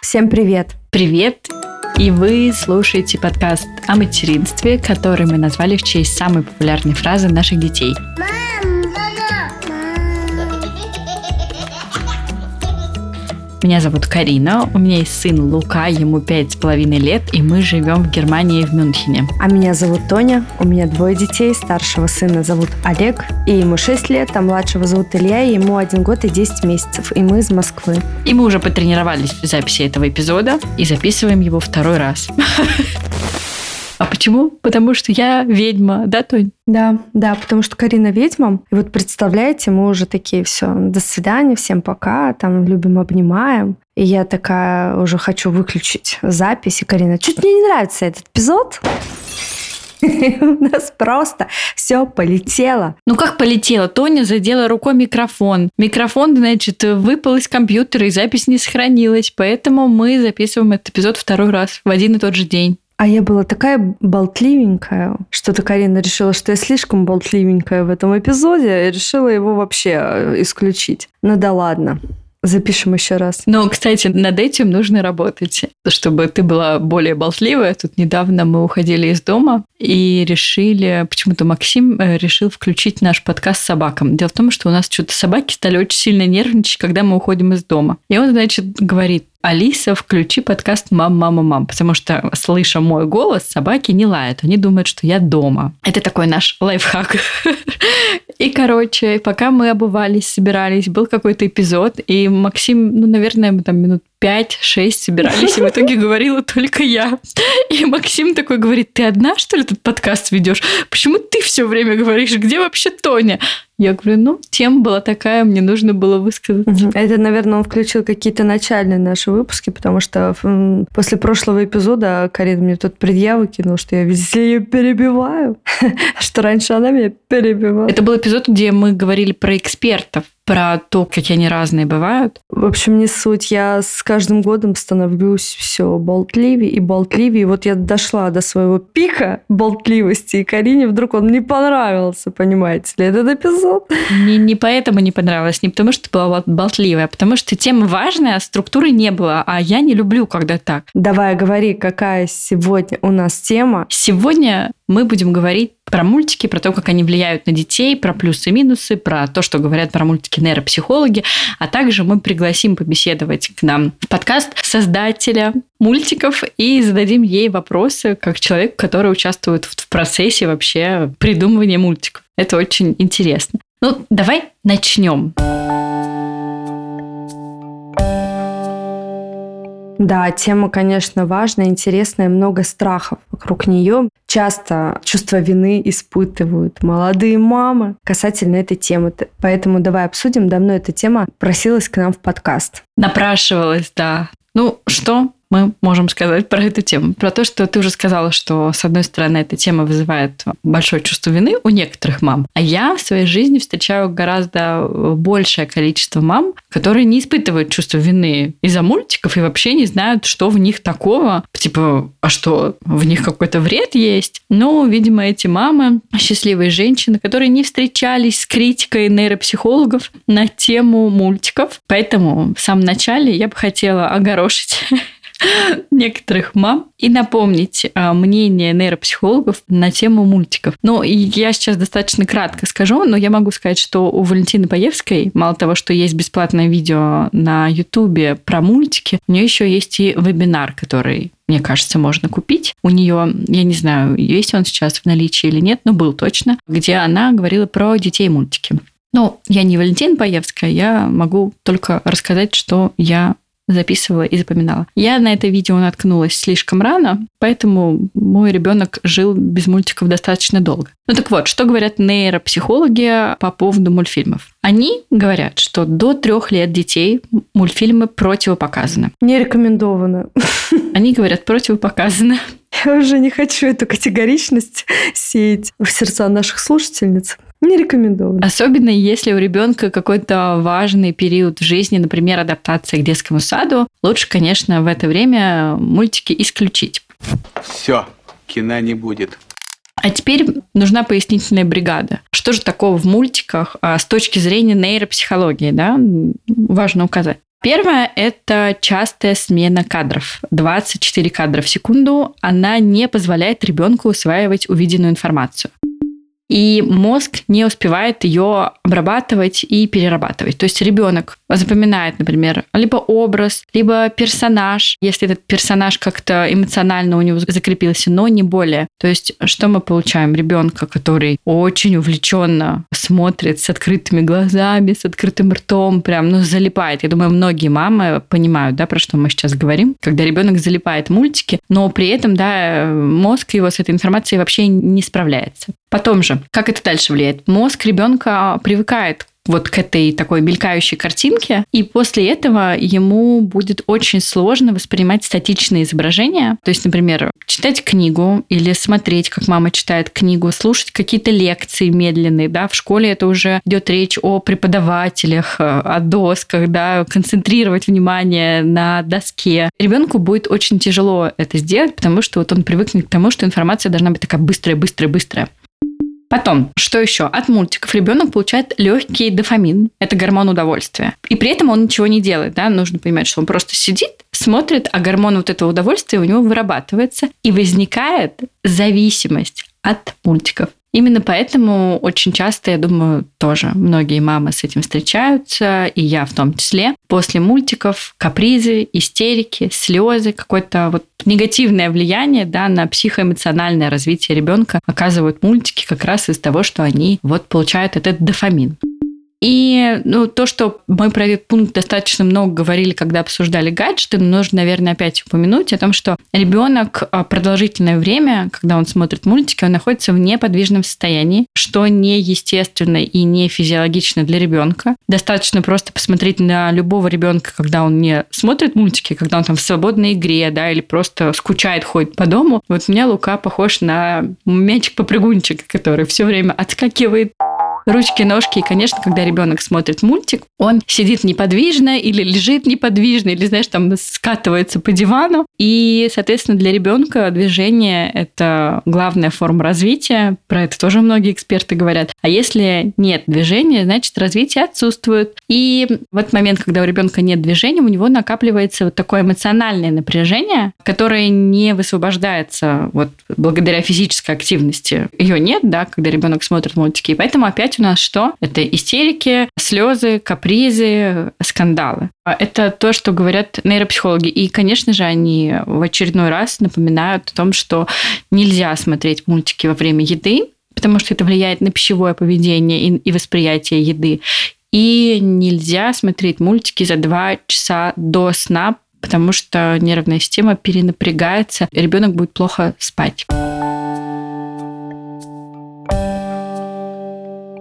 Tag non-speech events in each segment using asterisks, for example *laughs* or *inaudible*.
Всем привет! Привет! И вы слушаете подкаст о материнстве, который мы назвали в честь самой популярной фразы наших детей. Меня зовут Карина, у меня есть сын Лука, ему пять с половиной лет, и мы живем в Германии, в Мюнхене. А меня зовут Тоня, у меня двое детей, старшего сына зовут Олег, и ему 6 лет, а младшего зовут Илья, и ему 1 год и 10 месяцев, и мы из Москвы. И мы уже потренировались в записи этого эпизода и записываем его второй раз. *laughs* А почему? Потому что я ведьма, да, Тонь? Да, да, потому что Карина ведьма. И вот представляете, мы уже такие, все, до свидания, всем пока, там любим, обнимаем. И я такая уже хочу выключить запись. И Карина, чуть мне не нравится этот эпизод. *laughs* У нас просто все полетело. Ну как полетело? Тоня задела рукой микрофон. Микрофон, значит, выпал из компьютера, и запись не сохранилась. Поэтому мы записываем этот эпизод второй раз в один и тот же день. А я была такая болтливенькая, что-то Карина решила, что я слишком болтливенькая в этом эпизоде, и решила его вообще э, исключить. Ну да ладно. Запишем еще раз. Но, кстати, над этим нужно работать, чтобы ты была более болтливая. Тут недавно мы уходили из дома и решили, почему-то Максим э, решил включить наш подкаст собакам. Дело в том, что у нас что-то собаки стали очень сильно нервничать, когда мы уходим из дома. И он, значит, говорит, Алиса, включи подкаст «Мам, мама, мам», потому что, слыша мой голос, собаки не лают. Они думают, что я дома. Это такой наш лайфхак. *laughs* И, короче, пока мы обувались, собирались, был какой-то эпизод, и Максим, ну, наверное, мы там минут 5-6 собирались, и в итоге говорила только я. И Максим такой говорит, ты одна, что ли, этот подкаст ведешь? Почему ты все время говоришь? Где вообще Тоня? Я говорю, ну, тема была такая, мне нужно было высказаться. Это, наверное, он включил какие-то начальные наши выпуски, потому что после прошлого эпизода Карина мне тут предъяву кинул, что я везде ее перебиваю, *laughs* что раньше она меня перебивала. Это был эпизод, где мы говорили про экспертов про то, какие они разные бывают. В общем, не суть. Я с каждым годом становлюсь все болтливее и болтливее. И вот я дошла до своего пика болтливости, и Карине вдруг он не понравился, понимаете ли, этот эпизод. Не, не поэтому не понравилось, не потому что была болтливая, а потому что тема важная, а структуры не было, а я не люблю, когда так. Давай, говори, какая сегодня у нас тема. Сегодня мы будем говорить про мультики, про то, как они влияют на детей, про плюсы и минусы, про то, что говорят про мультики нейропсихологи, а также мы пригласим побеседовать к нам в подкаст создателя мультиков и зададим ей вопросы как человек, который участвует в процессе вообще придумывания мультиков. Это очень интересно. Ну, давай начнем. Да, тема, конечно, важная, интересная, много страхов вокруг нее. Часто чувство вины испытывают молодые мамы касательно этой темы. Поэтому давай обсудим. Давно эта тема просилась к нам в подкаст. Напрашивалась, да. Ну что, мы можем сказать про эту тему? Про то, что ты уже сказала, что, с одной стороны, эта тема вызывает большое чувство вины у некоторых мам, а я в своей жизни встречаю гораздо большее количество мам, которые не испытывают чувство вины из-за мультиков и вообще не знают, что в них такого. Типа, а что, в них какой-то вред есть? Но, видимо, эти мамы, счастливые женщины, которые не встречались с критикой нейропсихологов на тему мультиков. Поэтому в самом начале я бы хотела огорошить *laughs* некоторых мам и напомнить а, мнение нейропсихологов на тему мультиков. Ну, я сейчас достаточно кратко скажу, но я могу сказать, что у Валентины Паевской, мало того, что есть бесплатное видео на Ютубе про мультики, у нее еще есть и вебинар, который мне кажется, можно купить. У нее, я не знаю, есть он сейчас в наличии или нет, но был точно, где она говорила про детей мультики. Ну, я не Валентина Паевская, я могу только рассказать, что я записывала и запоминала. Я на это видео наткнулась слишком рано, поэтому мой ребенок жил без мультиков достаточно долго. Ну так вот, что говорят нейропсихологи по поводу мультфильмов? Они говорят, что до трех лет детей мультфильмы противопоказаны. Не рекомендовано. Они говорят противопоказано. Я уже не хочу эту категоричность сеять в сердца наших слушательниц. Не рекомендую. Особенно если у ребенка какой-то важный период в жизни, например, адаптация к детскому саду, лучше, конечно, в это время мультики исключить. Все, кино не будет. А теперь нужна пояснительная бригада. Что же такого в мультиках а, с точки зрения нейропсихологии, да, важно указать. Первое – это частая смена кадров. 24 кадра в секунду. Она не позволяет ребенку усваивать увиденную информацию и мозг не успевает ее обрабатывать и перерабатывать. То есть ребенок запоминает, например, либо образ, либо персонаж, если этот персонаж как-то эмоционально у него закрепился, но не более. То есть что мы получаем? Ребенка, который очень увлеченно смотрит с открытыми глазами, с открытым ртом, прям, ну, залипает. Я думаю, многие мамы понимают, да, про что мы сейчас говорим, когда ребенок залипает мультики, но при этом, да, мозг его с этой информацией вообще не справляется. Потом же, как это дальше влияет? Мозг ребенка привыкает вот к этой такой мелькающей картинке, и после этого ему будет очень сложно воспринимать статичные изображения. То есть, например, читать книгу или смотреть, как мама читает книгу, слушать какие-то лекции медленные, да, в школе это уже идет речь о преподавателях, э, о досках, да, концентрировать внимание на доске. Ребенку будет очень тяжело это сделать, потому что вот он привыкнет к тому, что информация должна быть такая быстрая, быстрая, быстрая. Потом, что еще? От мультиков ребенок получает легкий дофамин. Это гормон удовольствия. И при этом он ничего не делает. Да? Нужно понимать, что он просто сидит, смотрит, а гормон вот этого удовольствия у него вырабатывается. И возникает зависимость от мультиков. Именно поэтому очень часто, я думаю, тоже многие мамы с этим встречаются, и я в том числе. После мультиков капризы, истерики, слезы, какое-то вот негативное влияние да, на психоэмоциональное развитие ребенка оказывают мультики как раз из того, что они вот получают этот дофамин. И ну, то, что мы про этот пункт достаточно много говорили, когда обсуждали гаджеты, нужно, наверное, опять упомянуть о том, что ребенок а, продолжительное время, когда он смотрит мультики, он находится в неподвижном состоянии, что неестественно и не физиологично для ребенка. Достаточно просто посмотреть на любого ребенка, когда он не смотрит мультики, когда он там в свободной игре, да, или просто скучает, ходит по дому. Вот у меня Лука похож на мячик-попрыгунчик, который все время отскакивает, ручки, ножки. И, конечно, когда ребенок смотрит мультик, он сидит неподвижно или лежит неподвижно, или, знаешь, там скатывается по дивану. И, соответственно, для ребенка движение – это главная форма развития. Про это тоже многие эксперты говорят. А если нет движения, значит, развитие отсутствует. И в этот момент, когда у ребенка нет движения, у него накапливается вот такое эмоциональное напряжение, которое не высвобождается вот благодаря физической активности. Ее нет, да, когда ребенок смотрит мультики. И поэтому опять у нас что? Это истерики, слезы, капризы, скандалы. А это то, что говорят нейропсихологи. И, конечно же, они в очередной раз напоминают о том, что нельзя смотреть мультики во время еды, потому что это влияет на пищевое поведение и восприятие еды. И нельзя смотреть мультики за два часа до сна, потому что нервная система перенапрягается, и ребенок будет плохо спать.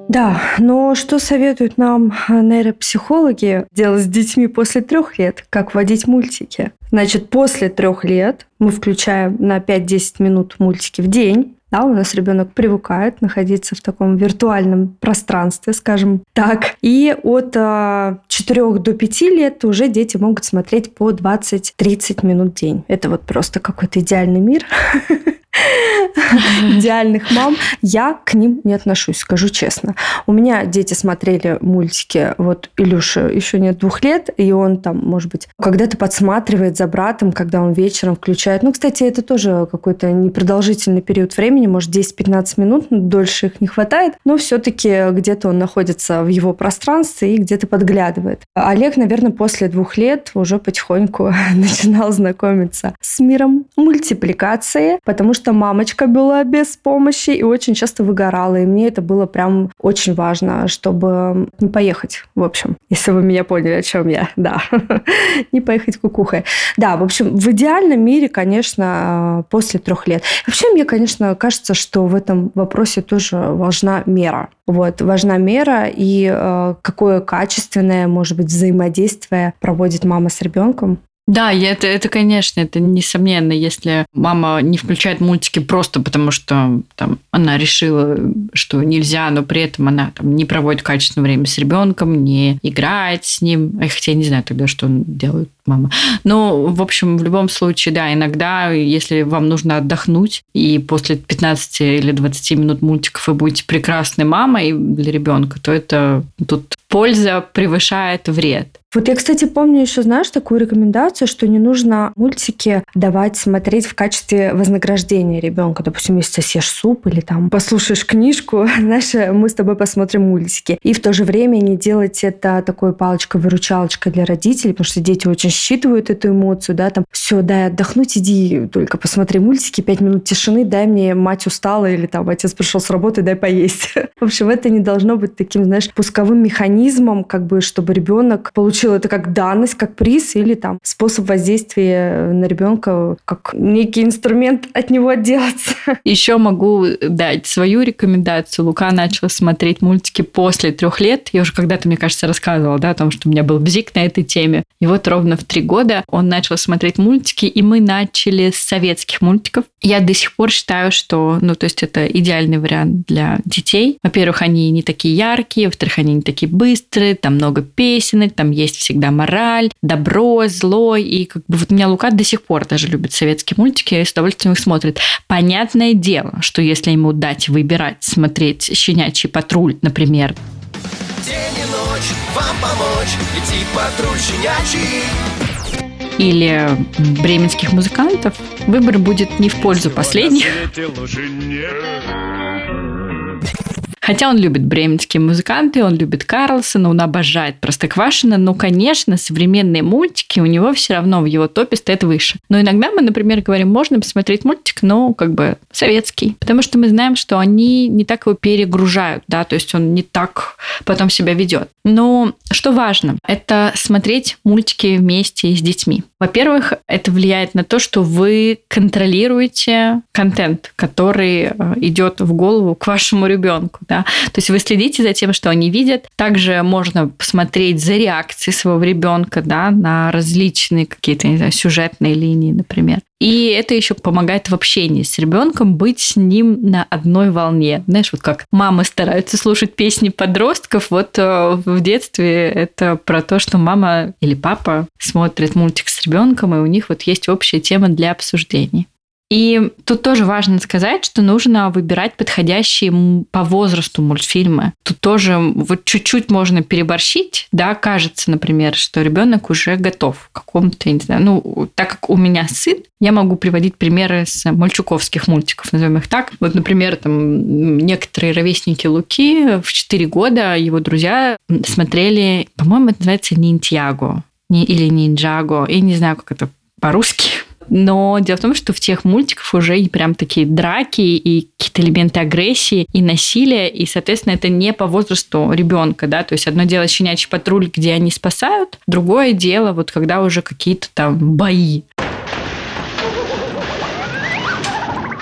Да, но что советуют нам нейропсихологи делать с детьми после трех лет? Как вводить мультики? Значит, после трех лет мы включаем на 5-10 минут мультики в день. Да, у нас ребенок привыкает находиться в таком виртуальном пространстве, скажем так. И от 4 а, до 5 лет уже дети могут смотреть по 20-30 минут в день. Это вот просто какой-то идеальный мир. *laughs* идеальных мам, я к ним не отношусь, скажу честно. У меня дети смотрели мультики, вот Илюша еще нет двух лет, и он там, может быть, когда-то подсматривает за братом, когда он вечером включает. Ну, кстати, это тоже какой-то непродолжительный период времени, может, 10-15 минут, дольше их не хватает, но все-таки где-то он находится в его пространстве и где-то подглядывает. Олег, наверное, после двух лет уже потихоньку *laughs* начинал знакомиться с миром мультипликации, потому что мамочка была без помощи и очень часто выгорала. И мне это было прям очень важно, чтобы не поехать, в общем, если вы меня поняли, о чем я. *laughs* Да, *laughs* не поехать кукухой. Да, в общем, в идеальном мире, конечно, после трех лет. Вообще, мне, конечно, кажется, что в этом вопросе тоже важна мера. Вот, важна мера и э, какое качественное, может быть, взаимодействие проводит мама с ребенком. Да, это, это, конечно, это несомненно, если мама не включает мультики просто потому, что там, она решила, что нельзя, но при этом она там, не проводит качественное время с ребенком, не играет с ним. Хотя я не знаю тогда, что он делает мама. Но, в общем, в любом случае, да, иногда, если вам нужно отдохнуть, и после 15 или 20 минут мультиков вы будете прекрасной мамой для ребенка, то это тут польза превышает вред. Вот я, кстати, помню еще, знаешь, такую рекомендацию, что не нужно мультики давать смотреть в качестве вознаграждения ребенка. Допустим, если съешь суп или там послушаешь книжку, *laughs* знаешь, мы с тобой посмотрим мультики. И в то же время не делать это такой палочкой-выручалочкой для родителей, потому что дети очень считывают эту эмоцию, да, там, все, дай отдохнуть, иди только посмотри мультики, пять минут тишины, дай мне, мать устала, или там, отец пришел с работы, дай поесть. *laughs* В общем, это не должно быть таким, знаешь, пусковым механизмом, как бы, чтобы ребенок получил это как данность, как приз или там способ воздействия на ребенка, как некий инструмент от него отделаться. *laughs* Еще могу дать свою рекомендацию. Лука начала смотреть мультики после трех лет. Я уже когда-то, мне кажется, рассказывала да, о том, что у меня был бзик на этой теме. И вот ровно в три года он начал смотреть мультики, и мы начали с советских мультиков. Я до сих пор считаю, что, ну, то есть это идеальный вариант для детей. Во-первых, они не такие яркие, во-вторых, они не такие быстрые, там много песенок, там есть всегда мораль, добро, зло. И как бы вот у меня Лука до сих пор даже любит советские мультики и с удовольствием их смотрит. Понятное дело, что если ему дать выбирать, смотреть «Щенячий патруль», например, День и ночь вам помочь, идти патруль щенячий или бременских музыкантов, выбор будет не в пользу последних. Хотя он любит бременские музыканты, он любит Карлсона, он обожает Простоквашино, но, конечно, современные мультики у него все равно в его топе стоят выше. Но иногда мы, например, говорим, можно посмотреть мультик, но как бы советский, потому что мы знаем, что они не так его перегружают, да, то есть он не так потом себя ведет. Но что важно, это смотреть мультики вместе с детьми. Во-первых, это влияет на то, что вы контролируете контент, который э, идет в голову к вашему ребенку. Да? То есть вы следите за тем, что они видят. Также можно посмотреть за реакцией своего ребенка да, на различные какие-то не знаю, сюжетные линии, например. И это еще помогает в общении с ребенком быть с ним на одной волне. Знаешь, вот как мамы стараются слушать песни подростков, вот э, в детстве это про то, что мама или папа смотрит мультик с ребенком, и у них вот есть общая тема для обсуждений. И тут тоже важно сказать, что нужно выбирать подходящие по возрасту мультфильмы. Тут тоже вот чуть-чуть можно переборщить, да, кажется, например, что ребенок уже готов к какому-то, не знаю, ну, так как у меня сын, я могу приводить примеры с мальчуковских мультиков, назовем их так. Вот, например, там некоторые ровесники Луки в 4 года его друзья смотрели, по-моему, это называется Нинтьяго или Нинджаго, я не знаю, как это по-русски, но дело в том, что в тех мультиках уже и прям такие драки и какие-то элементы агрессии и насилия, и, соответственно, это не по возрасту ребенка, да, то есть одно дело щенячий патруль, где они спасают, другое дело вот когда уже какие-то там бои.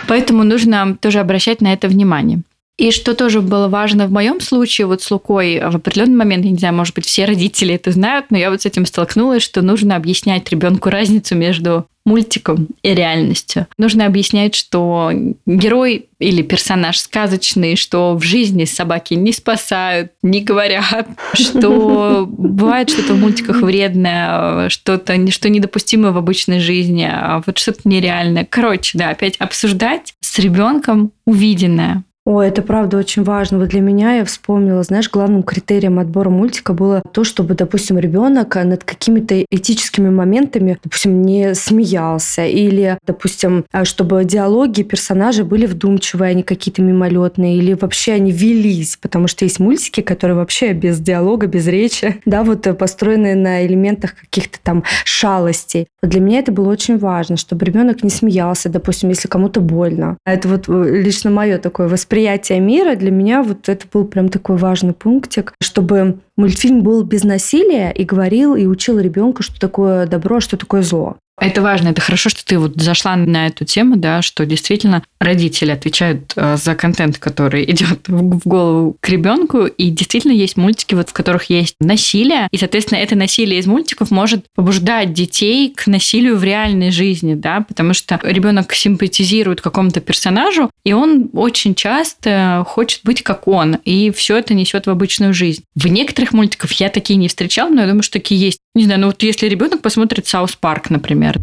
Поэтому нужно тоже обращать на это внимание. И что тоже было важно в моем случае, вот с Лукой, в определенный момент, я не знаю, может быть, все родители это знают, но я вот с этим столкнулась, что нужно объяснять ребенку разницу между мультиком и реальностью. Нужно объяснять, что герой или персонаж сказочный, что в жизни собаки не спасают, не говорят, что бывает что-то в мультиках вредное, что-то что недопустимо в обычной жизни, а вот что-то нереальное. Короче, да, опять обсуждать с ребенком увиденное. Ой, это правда очень важно. Вот для меня я вспомнила, знаешь, главным критерием отбора мультика было то, чтобы, допустим, ребенок над какими-то этическими моментами, допустим, не смеялся, или, допустим, а, чтобы диалоги персонажей были вдумчивые, а не какие-то мимолетные, или вообще они велись, потому что есть мультики, которые вообще без диалога, без речи, *laughs* да, вот э, построены на элементах каких-то там шалостей. Вот для меня это было очень важно, чтобы ребенок не смеялся, допустим, если кому-то больно. Это вот э, лично мое такое восприятие восприятия мира, для меня вот это был прям такой важный пунктик, чтобы мультфильм был без насилия и говорил и учил ребенка, что такое добро, а что такое зло. Это важно, это хорошо, что ты вот зашла на эту тему, да, что действительно родители отвечают э, за контент, который *laughs* идет в голову к ребенку, и действительно есть мультики, вот в которых есть насилие, и, соответственно, это насилие из мультиков может побуждать детей к насилию в реальной жизни, да, потому что ребенок симпатизирует какому-то персонажу, и он очень часто хочет быть как он, и все это несет в обычную жизнь. В некоторых мультиках я такие не встречала, но я думаю, что такие есть. Не знаю, ну вот если ребенок посмотрит South Park, например.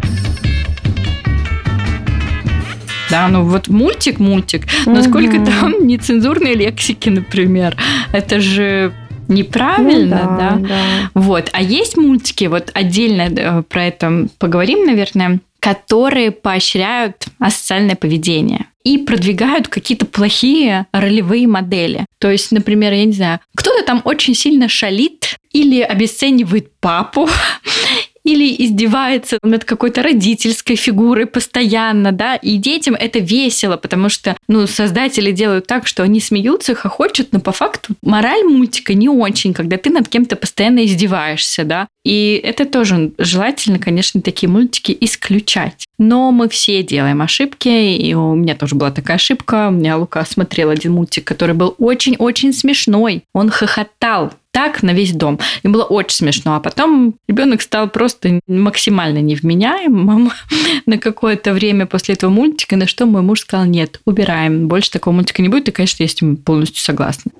Да, ну вот мультик, мультик, но угу. сколько там *laughs* нецензурной лексики, например. Это же неправильно, ну, да, да? да. Вот. А есть мультики, вот отдельно э, про это поговорим, наверное, которые поощряют асоциальное поведение и продвигают какие-то плохие ролевые модели. То есть, например, я не знаю, кто-то там очень сильно шалит или обесценивает папу, *laughs* или издевается над какой-то родительской фигурой постоянно, да, и детям это весело, потому что, ну, создатели делают так, что они смеются, хохочут, но по факту мораль мультика не очень, когда ты над кем-то постоянно издеваешься, да, и это тоже желательно, конечно, такие мультики исключать. Но мы все делаем ошибки, и у меня тоже была такая ошибка. У меня Лука смотрел один мультик, который был очень-очень смешной. Он хохотал так на весь дом. И было очень смешно. А потом ребенок стал просто максимально невменяемым *laughs* на какое-то время после этого мультика, на что мой муж сказал, нет, убираем, больше такого мультика не будет. И, конечно, я с этим полностью согласна.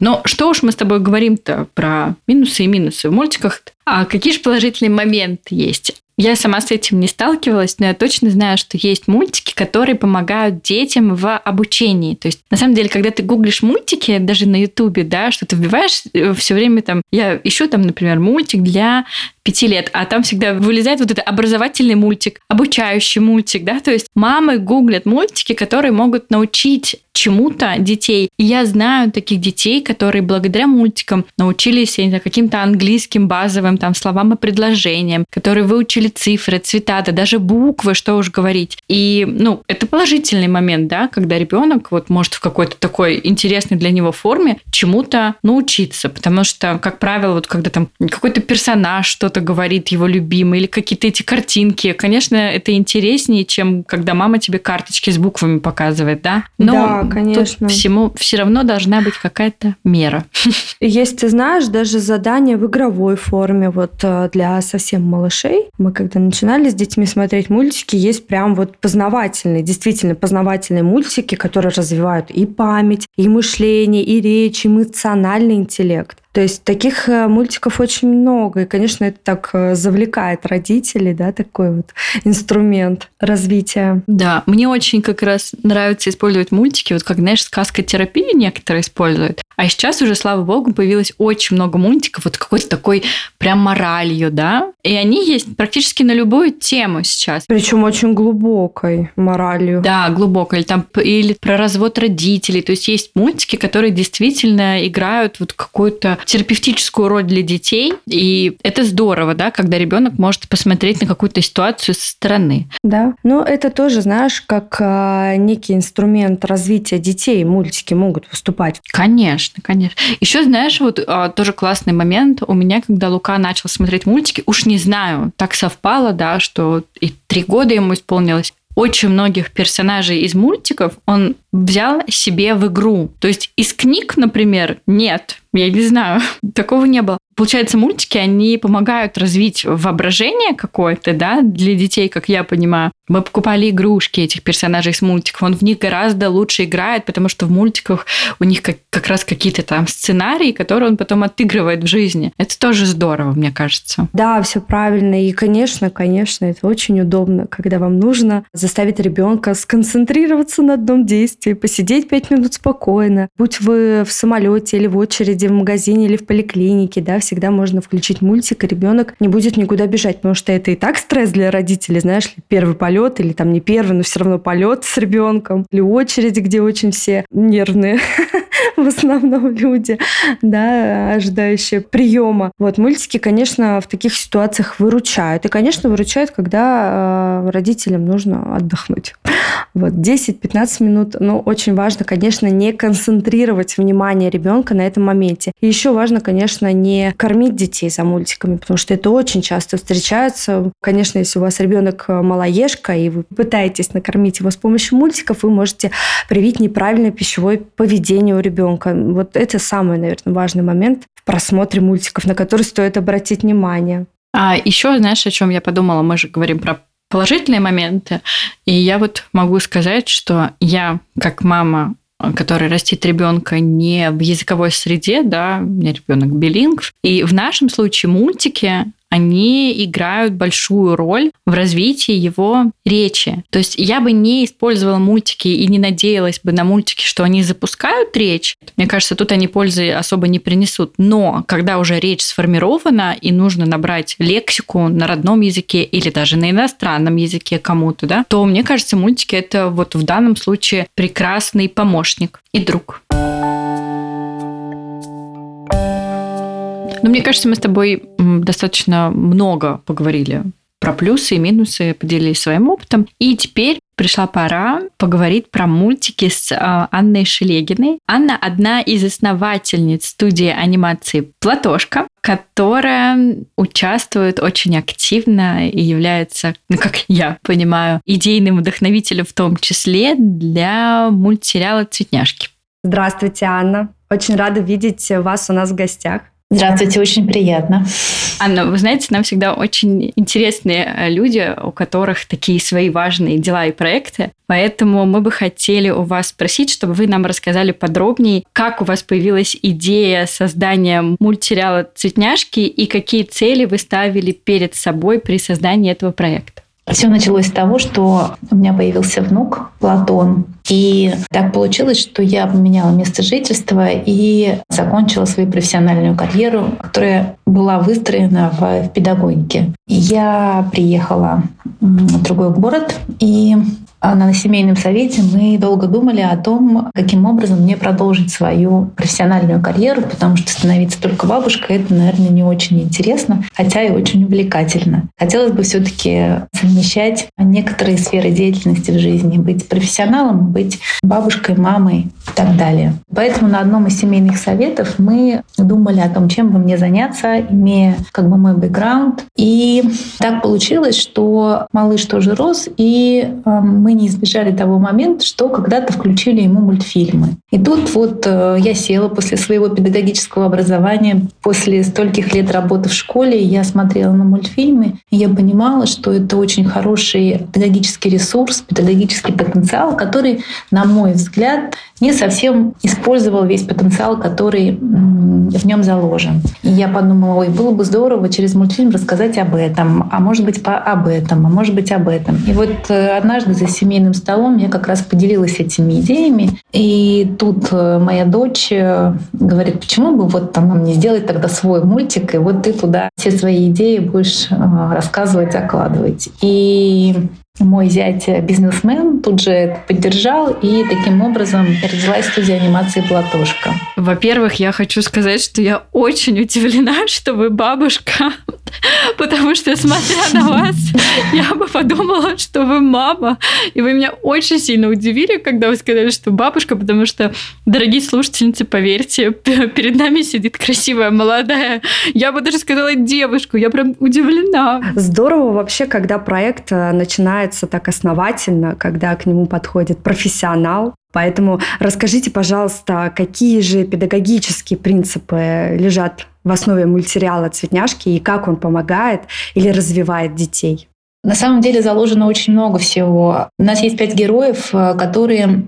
Но что уж мы с тобой говорим-то про минусы и минусы в мультиках? А какие же положительные моменты есть? Я сама с этим не сталкивалась, но я точно знаю, что есть мультики, которые помогают детям в обучении. То есть, на самом деле, когда ты гуглишь мультики, даже на Ютубе, да, что ты вбиваешь э, все время там, я ищу там, например, мультик для пяти лет, а там всегда вылезает вот этот образовательный мультик, обучающий мультик, да, то есть мамы гуглят мультики, которые могут научить чему-то детей. И я знаю таких детей, которые благодаря мультикам научились, знаю, каким-то английским базовым там словам и предложениям, которые выучили цифры, цвета, да даже буквы, что уж говорить. И, ну, это положительный момент, да, когда ребенок вот может в какой-то такой интересной для него форме чему-то научиться, потому что, как правило, вот когда там какой-то персонаж что-то говорит его любимый, или какие-то эти картинки. Конечно, это интереснее, чем когда мама тебе карточки с буквами показывает, да? Но да, конечно. Тут всему все равно должна быть какая-то мера. *laughs* Есть, ты знаешь, даже задания в игровой форме вот э, для совсем малышей. Мы когда начинали с детьми смотреть мультики, есть прям вот познавательные, действительно познавательные мультики, которые развивают и память, и мышление, и речь, и эмоциональный интеллект. То есть таких э, мультиков очень много. И, конечно, это так э, завлекает родителей, да, такой вот инструмент развития. Да, мне очень как раз нравится использовать мультики, вот как, знаешь, сказкотерапию некоторые используют. А сейчас уже, слава богу, появилось очень много мультиков, вот какой-то такой прям моралью, да. И они есть практически на любую тему сейчас. Причем очень глубокой моралью. Да, глубокой. Или, там, или про развод родителей. То есть есть мультики, которые действительно играют вот какую-то терапевтическую роль для детей. И это здорово, да, когда ребенок может посмотреть на какую-то ситуацию со стороны. Да. Но это тоже, знаешь, как а, некий инструмент развития детей. Мультики могут выступать. Конечно, конечно. Еще, знаешь, вот а, тоже классный момент. У меня, когда Лука начал смотреть мультики, уж не знаю, так совпало, да, что и три года ему исполнилось очень многих персонажей из мультиков он взял себе в игру. То есть из книг, например, нет. Я не знаю, *laughs* такого не было. Получается, мультики, они помогают развить воображение какое-то, да, для детей, как я понимаю. Мы покупали игрушки этих персонажей с мультиков, он в них гораздо лучше играет, потому что в мультиках у них как, как раз какие-то там сценарии, которые он потом отыгрывает в жизни. Это тоже здорово, мне кажется. Да, все правильно. И, конечно, конечно, это очень удобно, когда вам нужно заставить ребенка сконцентрироваться на одном действии, посидеть пять минут спокойно. Будь вы в самолете или в очереди в магазине или в поликлинике, да, всегда можно включить мультик, и ребенок не будет никуда бежать, потому что это и так стресс для родителей, знаешь ли, первый полет или там не первый, но все равно полет с ребенком, или очередь, где очень все нервные *laughs* *laughs* в основном люди, да, ожидающие приема. Вот мультики, конечно, в таких ситуациях выручают. И, конечно, выручают, когда э, родителям нужно отдохнуть. Вот 10-15 минут. Но очень важно, конечно, не концентрировать внимание ребенка на этом моменте. И еще важно, конечно, не кормить детей за мультиками, потому что это очень часто встречается. Конечно, если у вас ребенок малоежка, и вы пытаетесь накормить его с помощью мультиков, вы можете привить неправильное пищевое поведение у ребенка. Вот это самый, наверное, важный момент в просмотре мультиков, на который стоит обратить внимание. А еще, знаешь, о чем я подумала? Мы же говорим про положительные моменты. И я вот могу сказать, что я, как мама который растит ребенка не в языковой среде, да, у меня ребенок билингв. И в нашем случае мультики они играют большую роль в развитии его речи. То есть я бы не использовала мультики и не надеялась бы на мультики, что они запускают речь. Мне кажется, тут они пользы особо не принесут. Но когда уже речь сформирована и нужно набрать лексику на родном языке или даже на иностранном языке кому-то, да, то мне кажется, мультики это вот в данном случае прекрасный помощник и друг. Но мне кажется, мы с тобой достаточно много поговорили про плюсы и минусы, поделились своим опытом. И теперь пришла пора поговорить про мультики с а, Анной Шелегиной. Анна одна из основательниц студии анимации «Платошка», которая участвует очень активно и является, ну, как я понимаю, идейным вдохновителем в том числе для мультсериала «Цветняшки». Здравствуйте, Анна. Очень рада видеть вас у нас в гостях. Здравствуйте, очень приятно. Анна, вы знаете, нам всегда очень интересные э, люди, у которых такие свои важные дела и проекты. Поэтому мы бы хотели у вас спросить, чтобы вы нам рассказали подробнее, как у вас появилась идея создания мультсериала «Цветняшки» и какие цели вы ставили перед собой при создании этого проекта. Все началось с того, что у меня появился внук Платон. И так получилось, что я поменяла место жительства и закончила свою профессиональную карьеру, которая была выстроена в, в педагогике. Я приехала в другой город и на семейном совете мы долго думали о том, каким образом мне продолжить свою профессиональную карьеру, потому что становиться только бабушкой — это, наверное, не очень интересно, хотя и очень увлекательно. Хотелось бы все таки совмещать некоторые сферы деятельности в жизни, быть профессионалом, быть бабушкой, мамой и так далее. Поэтому на одном из семейных советов мы думали о том, чем бы мне заняться, имея как бы мой бэкграунд. И так получилось, что малыш тоже рос, и эм, мы не избежали того момента, что когда-то включили ему мультфильмы. И тут вот э, я села после своего педагогического образования, после стольких лет работы в школе, я смотрела на мультфильмы, и я понимала, что это очень хороший педагогический ресурс, педагогический потенциал, который, на мой взгляд, не совсем использовал весь потенциал, который в нем заложен. И я подумала, ой, было бы здорово через мультфильм рассказать об этом, а может быть по об этом, а может быть об этом. И вот э, однажды за семейным столом я как раз поделилась этими идеями, и тут э, моя дочь э, говорит, почему бы вот она мне сделать тогда свой мультик, и вот ты туда все свои идеи будешь рассказывать, закладывать. И мой зять бизнесмен тут же это поддержал, и таким образом родилась студия анимации «Платошка». Во-первых, я хочу сказать, что я очень удивлена, *laughs* что вы бабушка, *laughs* потому что, смотря на вас, я бы подумала, что вы мама. И вы меня очень сильно удивили, когда вы сказали, что бабушка, потому что, дорогие слушательницы, поверьте, *laughs* перед нами сидит красивая, молодая, я бы даже сказала девушку, я прям удивлена. Здорово вообще, когда проект э, начинается так основательно, когда к нему подходит профессионал, Поэтому расскажите, пожалуйста, какие же педагогические принципы лежат в основе мультсериала «Цветняшки» и как он помогает или развивает детей? На самом деле заложено очень много всего. У нас есть пять героев, э, которые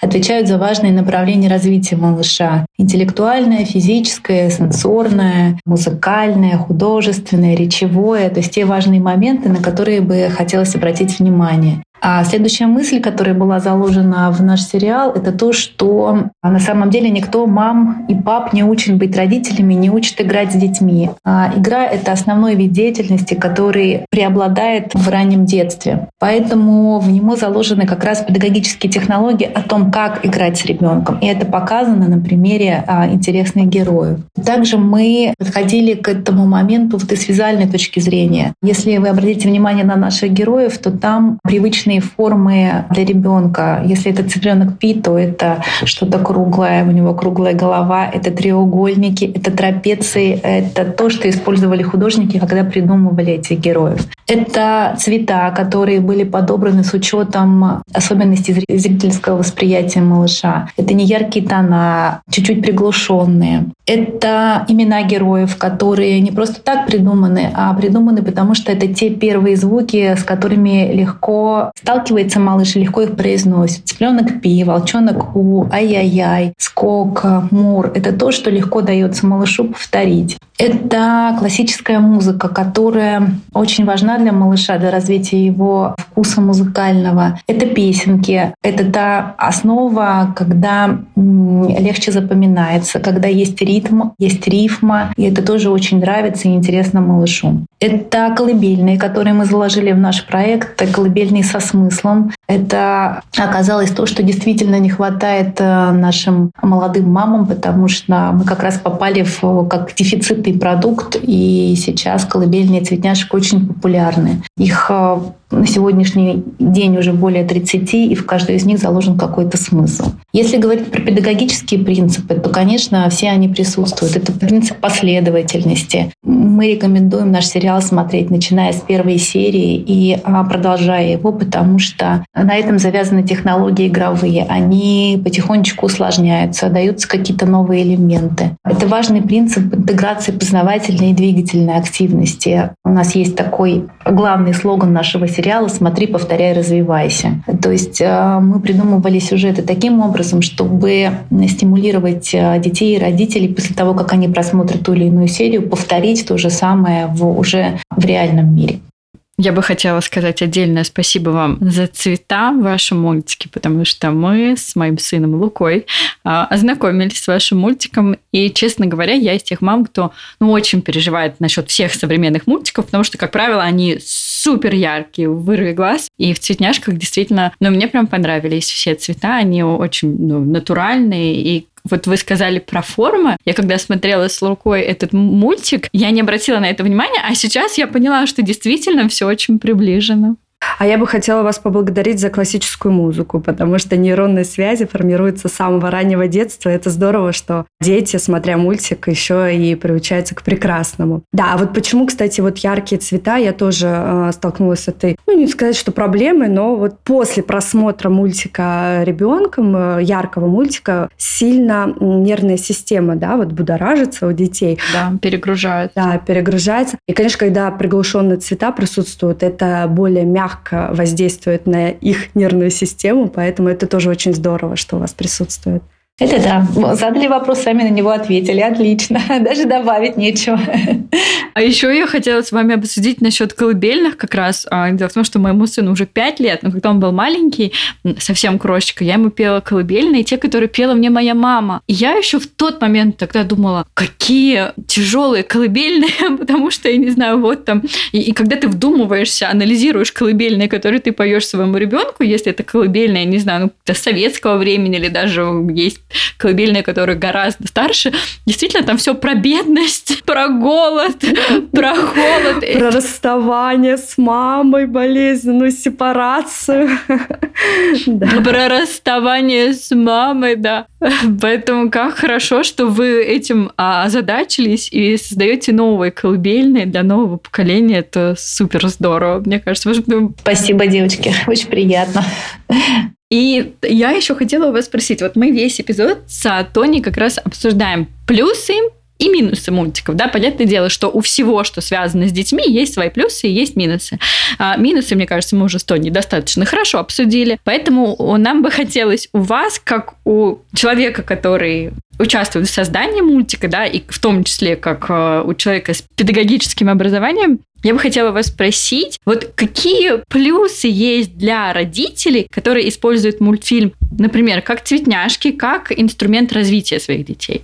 отвечают за важные направления развития малыша. Интеллектуальное, физическое, сенсорное, музыкальное, художественное, речевое. То есть те важные моменты, на которые бы хотелось обратить внимание. А следующая мысль, которая была заложена в наш сериал, это то, что на самом деле никто мам и пап не учит быть родителями, не учит играть с детьми. А игра — это основной вид деятельности, который преобладает в раннем детстве. Поэтому в него заложены как раз педагогические технологии о том, как играть с ребенком. И это показано на примере а, интересных героев. Также мы подходили к этому моменту вот из визуальной точки зрения. Если вы обратите внимание на наших героев, то там привычно привычные формы для ребенка. Если это цыпленок Пи, то это что-то круглое, у него круглая голова, это треугольники, это трапеции, это то, что использовали художники, когда придумывали этих героев. Это цвета, которые были подобраны с учетом особенностей зрительского восприятия малыша. Это не яркие тона, чуть-чуть приглушенные. Это имена героев, которые не просто так придуманы, а придуманы, потому что это те первые звуки, с которыми легко сталкивается малыш легко их произносит. Цыпленок пи, волчонок у, ай-яй-яй, скок, мур. Это то, что легко дается малышу повторить. Это классическая музыка, которая очень важна для малыша, для развития его вкуса музыкального. Это песенки. Это та основа, когда легче запоминается, когда есть ритм, есть рифма. И это тоже очень нравится и интересно малышу. Это колыбельные, которые мы заложили в наш проект. Это колыбельные со смыслом. Это оказалось то, что действительно не хватает э, нашим молодым мамам, потому что мы как раз попали в как дефицитный продукт, и сейчас колыбельные цветняшек очень популярны. Их э, на сегодняшний день уже более 30, и в каждой из них заложен какой-то смысл. Если говорить про педагогические принципы, то, конечно, все они присутствуют. Это принцип последовательности. Мы рекомендуем наш сериал смотреть, начиная с первой серии и а, продолжая его, потому что на этом завязаны технологии игровые. Они потихонечку усложняются, даются какие-то новые элементы. Это важный принцип интеграции познавательной и двигательной активности. У нас есть такой главный слоган нашего сериала «Смотри, повторяй, развивайся». То есть э, мы придумывали сюжеты таким образом, чтобы стимулировать э, детей и родителей после того, как они просмотрят ту или иную серию, повторить то же самое в, уже в реальном мире. Я бы хотела сказать отдельное спасибо вам за цвета в вашем потому что мы с моим сыном Лукой а, ознакомились с вашим мультиком. И, честно говоря, я из тех мам, кто ну, очень переживает насчет всех современных мультиков, потому что, как правило, они супер яркие, вырви глаз. И в цветняшках действительно, ну, мне прям понравились все цвета, они очень ну, натуральные и вот вы сказали про формы. Я когда смотрела с Лукой этот мультик, я не обратила на это внимания, а сейчас я поняла, что действительно все очень приближено. А я бы хотела вас поблагодарить за классическую музыку, потому что нейронные связи формируются с самого раннего детства. Это здорово, что дети, смотря мультик, еще и приучаются к прекрасному. Да, а вот почему, кстати, вот яркие цвета, я тоже э, столкнулась с этой, ну, не сказать, что проблемой, но вот после просмотра мультика ребенком, э, яркого мультика, сильно нервная система, да, вот будоражится у детей. Да, перегружается. Да, перегружается. И, конечно, когда приглушенные цвета присутствуют, это более мягко мягко воздействует на их нервную систему, поэтому это тоже очень здорово, что у вас присутствует. Это да. Задали вопрос, сами на него ответили. Отлично. *laughs* Даже добавить нечего. *laughs* А еще я хотела с вами обсудить насчет колыбельных как раз. А, дело в том, что моему сыну уже 5 лет, но когда он был маленький, совсем крошечка, я ему пела колыбельные, те, которые пела мне моя мама. И я еще в тот момент тогда думала, какие тяжелые колыбельные, *laughs* потому что, я не знаю, вот там... И, и когда ты вдумываешься, анализируешь колыбельные, которые ты поешь своему ребенку, если это колыбельные, не знаю, ну, советского времени или даже есть *laughs* колыбельные, которые гораздо старше, действительно там все про бедность, *laughs* про голод, *laughs* про. Про расставание с мамой, болезненную сепарацию. *laughs* Про расставание с мамой, да. Поэтому как хорошо, что вы этим озадачились и создаете новые колыбельные для нового поколения. Это супер здорово. Мне кажется, Спасибо, девочки. Очень приятно. И я еще хотела у вас спросить, вот мы весь эпизод с Тони как раз обсуждаем плюсы и минусы мультиков. Да, понятное дело, что у всего, что связано с детьми, есть свои плюсы и есть минусы. А минусы, мне кажется, мы уже с Тони достаточно хорошо обсудили. Поэтому нам бы хотелось у вас, как у человека, который участвует в создании мультика, да, и в том числе как э, у человека с педагогическим образованием, я бы хотела вас спросить, вот какие плюсы есть для родителей, которые используют мультфильм, например, как цветняшки, как инструмент развития своих детей?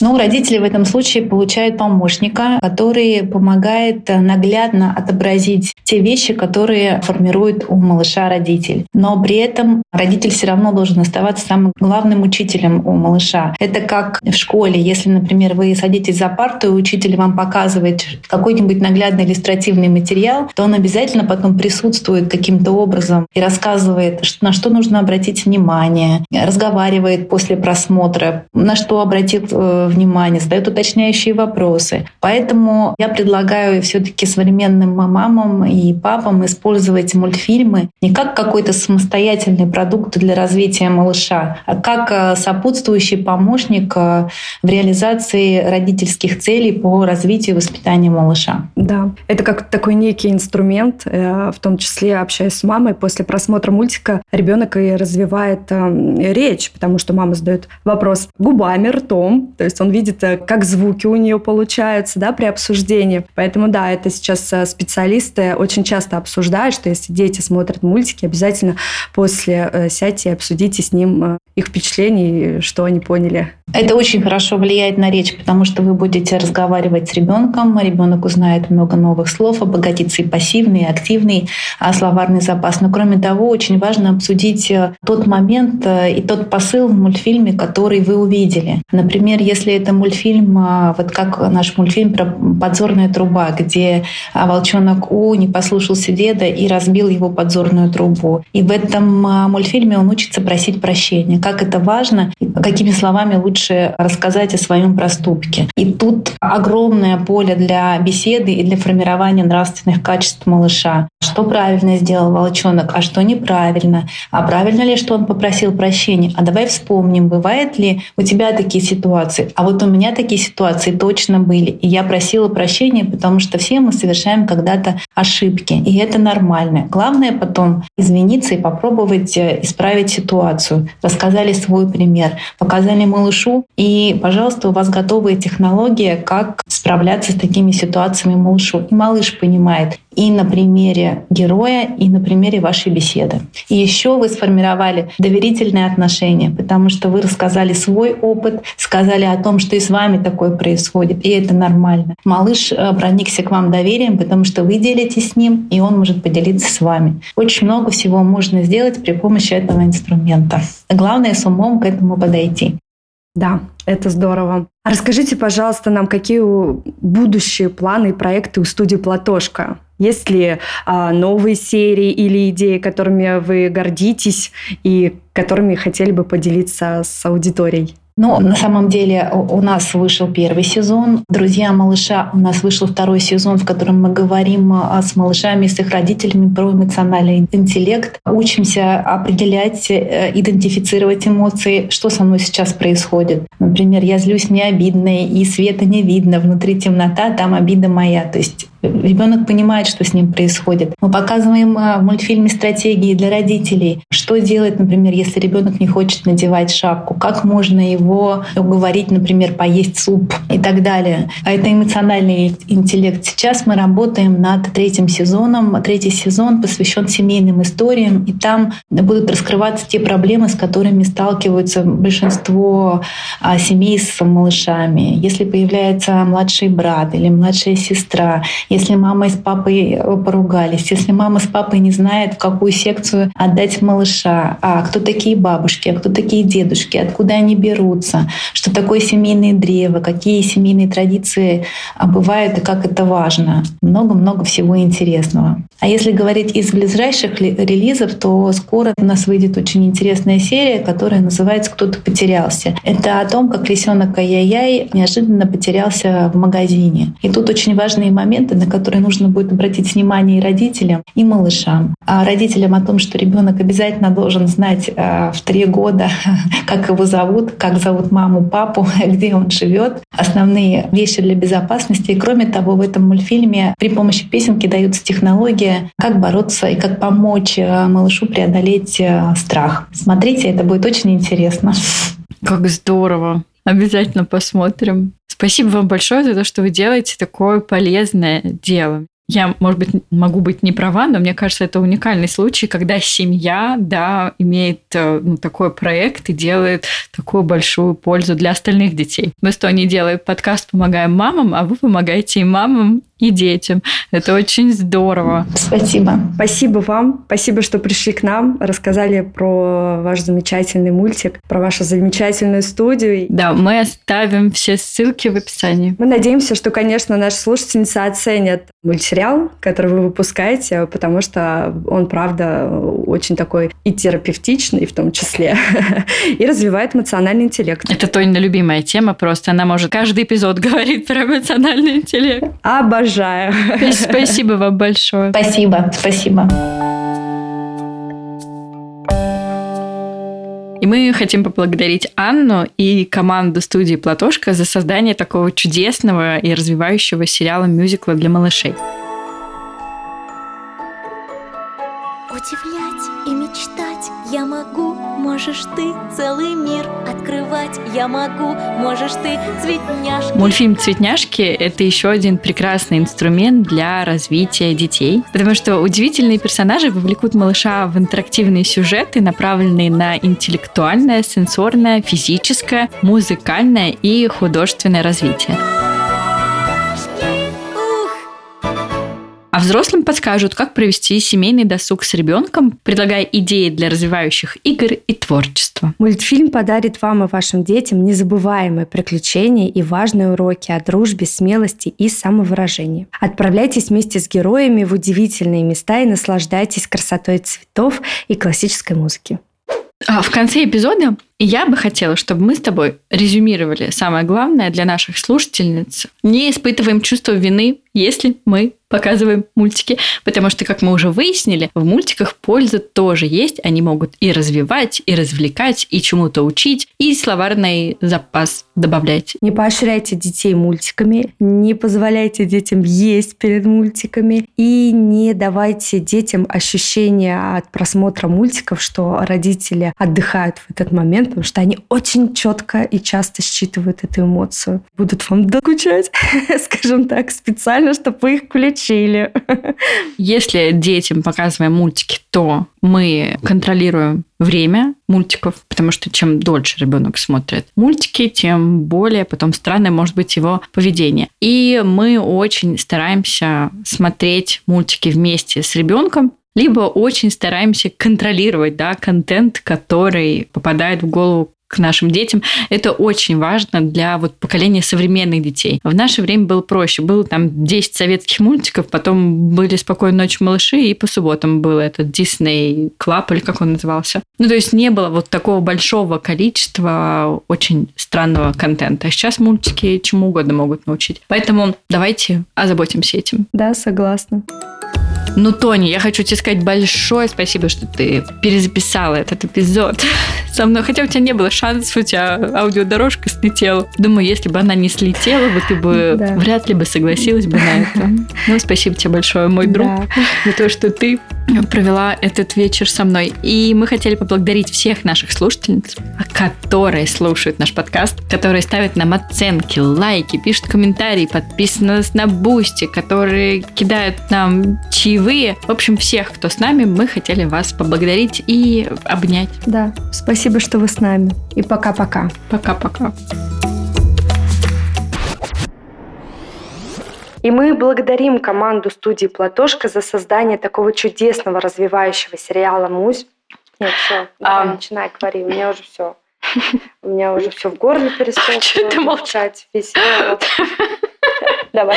Ну, родители в этом случае получают помощника, который помогает наглядно отобразить те вещи, которые формирует у малыша родитель. Но при этом родитель все равно должен оставаться самым главным учителем у малыша. Это как в школе. Если, например, вы садитесь за парту, и учитель вам показывает какой-нибудь наглядный иллюстративный материал, то он обязательно потом присутствует каким-то образом и рассказывает, на что нужно обратить внимание, внимание, разговаривает после просмотра, на что обратил э, внимание, задает уточняющие вопросы. Поэтому я предлагаю все-таки современным мамам и папам использовать мультфильмы не как какой-то самостоятельный продукт для развития малыша, а как э, сопутствующий помощник э, в реализации родительских целей по развитию и воспитанию малыша. Да, это как такой некий инструмент, в том числе общаясь с мамой, после просмотра мультика ребенок и развивает речь, потому что мама задает вопрос губами, ртом, то есть он видит, как звуки у нее получаются да, при обсуждении. Поэтому да, это сейчас специалисты очень часто обсуждают, что если дети смотрят мультики, обязательно после э, сядьте и обсудите с ним э, их впечатлений, что они поняли. Это очень хорошо влияет на речь, потому что вы будете разговаривать с ребенком, ребенок узнает много новых слов, обогатится и пассивный, и активный а словарный запас. Но кроме того, очень важно обсудить э, тот момент и тот посыл в мультфильме, который вы увидели. Например, если это мультфильм, вот как наш мультфильм про подзорная труба, где волчонок У не послушался деда и разбил его подзорную трубу. И в этом мультфильме он учится просить прощения. Как это важно, какими словами лучше рассказать о своем проступке. И тут огромное поле для беседы и для формирования нравственных качеств малыша. Что правильно сделал волчонок, а что неправильно? А правильно ли, что он попросил прощения? А давай вспомним, бывает ли у тебя такие ситуации? А вот у меня такие ситуации точно были. И я просила прощения, потому что все мы совершаем когда-то ошибки. И это нормально. Главное потом извиниться и попробовать э, исправить ситуацию. Рассказали свой пример, показали малышу. И, пожалуйста, у вас готовая технология, как справляться с такими ситуациями малышу. И малыш понимает, и на примере героя, и на примере вашей беседы. И еще вы сформировали доверительные отношения, потому что вы рассказали свой опыт, сказали о том, что и с вами такое происходит, и это нормально. Малыш э, проникся к вам доверием, потому что вы делитесь с ним, и он может поделиться с вами. Очень много всего можно сделать при помощи этого инструмента. Главное с умом к этому подойти. Да, это здорово. Расскажите, пожалуйста, нам, какие будущие планы и проекты у студии «Платошка»? Есть ли а, новые серии или идеи, которыми вы гордитесь и которыми хотели бы поделиться с аудиторией? Но на самом деле у нас вышел первый сезон. «Друзья малыша» у нас вышел второй сезон, в котором мы говорим а, с малышами, с их родителями про эмоциональный интеллект. Учимся определять, э, идентифицировать эмоции, что со мной сейчас происходит. Например, я злюсь, мне обидно, и света не видно, внутри темнота, там обида моя. То есть Ребенок понимает, что с ним происходит. Мы показываем а, в мультфильме стратегии для родителей. Что делать, например, если ребенок не хочет надевать шапку? Как можно его уговорить, например, поесть суп и так далее? А это эмоциональный интеллект. Сейчас мы работаем над третьим сезоном. Третий сезон посвящен семейным историям, и там будут раскрываться те проблемы, с которыми сталкиваются большинство а, семей с малышами. Если появляется младший брат или младшая сестра, если мама с папой э, поругались, если мама с папой не знает, в какую секцию отдать малыша, а кто такие бабушки, а кто такие дедушки, откуда они берутся, что такое семейное древо, какие семейные традиции а, бывают и как это важно. Много-много всего интересного. А если говорить из ближайших релизов, то скоро у нас выйдет очень интересная серия, которая называется «Кто-то потерялся». Это о том, как лисенок Ай-Яй неожиданно потерялся в магазине. И тут очень важные моменты, на которые нужно будет обратить внимание и родителям, и малышам. А родителям о том, что ребенок обязательно должен знать э, в три года, *laughs* как его зовут, как зовут маму, папу, *laughs* где он живет, основные вещи для безопасности. И кроме того, в этом мультфильме при помощи песенки даются технологии, как бороться и как помочь э, малышу преодолеть э, страх. Смотрите, это будет очень интересно. Как здорово. Обязательно посмотрим. Спасибо вам большое за то, что вы делаете такое полезное дело. Я, может быть, могу быть не права, но мне кажется, это уникальный случай, когда семья, да, имеет э, ну, такой проект и делает такую большую пользу для остальных детей. Мы с Тони делаем подкаст «Помогаем мамам», а вы помогаете и мамам, и детям. Это очень здорово. Спасибо. Спасибо вам. Спасибо, что пришли к нам, рассказали про ваш замечательный мультик, про вашу замечательную студию. Да, мы оставим все ссылки в описании. Мы надеемся, что, конечно, наши слушательницы оценят мультсериал, который вы выпускаете, потому что он, правда, очень такой и терапевтичный в том числе, *laughs* и развивает эмоциональный интеллект. Это Тонина любимая тема просто. Она может каждый эпизод *laughs* говорить про эмоциональный интеллект. Обожаю. Спасибо вам большое. Спасибо, спасибо. И мы хотим поблагодарить Анну и команду студии «Платошка» за создание такого чудесного и развивающего сериала-мюзикла для малышей. Удивлять и мечтать я могу, можешь ты целый мир открывать я могу, можешь ты цветняшки. Мультфильм «Цветняшки» — это еще один прекрасный инструмент для развития детей, потому что удивительные персонажи вовлекут малыша в интерактивные сюжеты, направленные на интеллектуальное, сенсорное, физическое, музыкальное и художественное развитие. Взрослым подскажут, как провести семейный досуг с ребенком, предлагая идеи для развивающих игр и творчества. Мультфильм подарит вам и вашим детям незабываемые приключения и важные уроки о дружбе, смелости и самовыражении. Отправляйтесь вместе с героями в удивительные места и наслаждайтесь красотой цветов и классической музыки. А в конце эпизода я бы хотела, чтобы мы с тобой резюмировали самое главное для наших слушательниц. Не испытываем чувство вины, если мы показываем мультики, потому что, как мы уже выяснили, в мультиках польза тоже есть. Они могут и развивать, и развлекать, и чему-то учить, и словарный запас добавлять. Не поощряйте детей мультиками, не позволяйте детям есть перед мультиками, и не давайте детям ощущения от просмотра мультиков, что родители отдыхают в этот момент, потому что они очень четко и часто считывают эту эмоцию. Будут вам докучать, *laughs* скажем так, специально, чтобы вы их включили. Если детям показываем мультики, то мы контролируем время мультиков, потому что чем дольше ребенок смотрит мультики, тем более потом странное может быть его поведение. И мы очень стараемся смотреть мультики вместе с ребенком, либо очень стараемся контролировать да, контент, который попадает в голову к нашим детям. Это очень важно для вот поколения современных детей. В наше время было проще. Было там 10 советских мультиков, потом были «Спокойной ночи, малыши», и по субботам был этот Disney Club, или как он назывался. Ну, то есть не было вот такого большого количества очень странного контента. А сейчас мультики чему угодно могут научить. Поэтому давайте озаботимся этим. Да, согласна. Ну, Тони, я хочу тебе сказать большое спасибо, что ты перезаписала этот эпизод *laughs* со мной. Хотя у тебя не было шансов, у тебя аудиодорожка слетела. Думаю, если бы она не слетела, бы ты бы да. вряд ли бы согласилась бы на это. *laughs* Ну, спасибо тебе большое, мой друг, да. за то, что ты провела этот вечер со мной. И мы хотели поблагодарить всех наших слушательниц, которые слушают наш подкаст, которые ставят нам оценки, лайки, пишут комментарии, подписаны на нас на Бусти, которые кидают нам чаевые. В общем, всех, кто с нами, мы хотели вас поблагодарить и обнять. Да, спасибо, что вы с нами. И пока-пока. Пока-пока. И мы благодарим команду студии «Платошка» за создание такого чудесного развивающего сериала «Мусь». Нет, все, а... начинай, говори, у меня уже все. У меня уже все в горле *laughs* пересохло. Что ты молчать? Весь *laughs* Давай.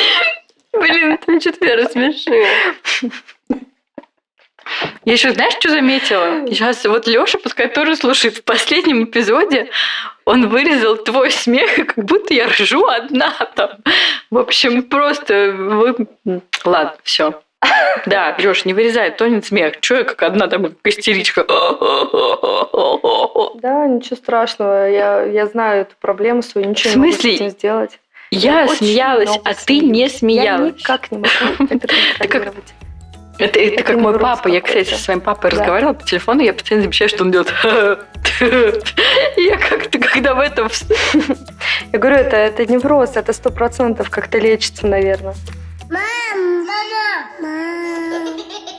Блин, ты что-то меня рассмешила. Я еще, знаешь, что заметила? Сейчас вот Леша, пускай тоже слушает, в последнем эпизоде он вырезал твой смех, как будто я ржу одна там. В общем, просто вы... Ладно, все. Да, Леш, не вырезай, тонет смех. Че я как одна там как истеричка? Да, ничего страшного. Я, я знаю эту проблему свою, ничего в смысле? не могу с этим сделать. Я, я смеялась, а ты не смеялась. Я никак не могу это контролировать. Это, это, это как мой папа. Я, кстати, со своим папой да. разговаривала по телефону, я постоянно замечаю, что он делает. *laughs* Я как-то, когда в этом... Я говорю, это, это невроз, это сто процентов как-то лечится, наверное. Мам, мама, мам.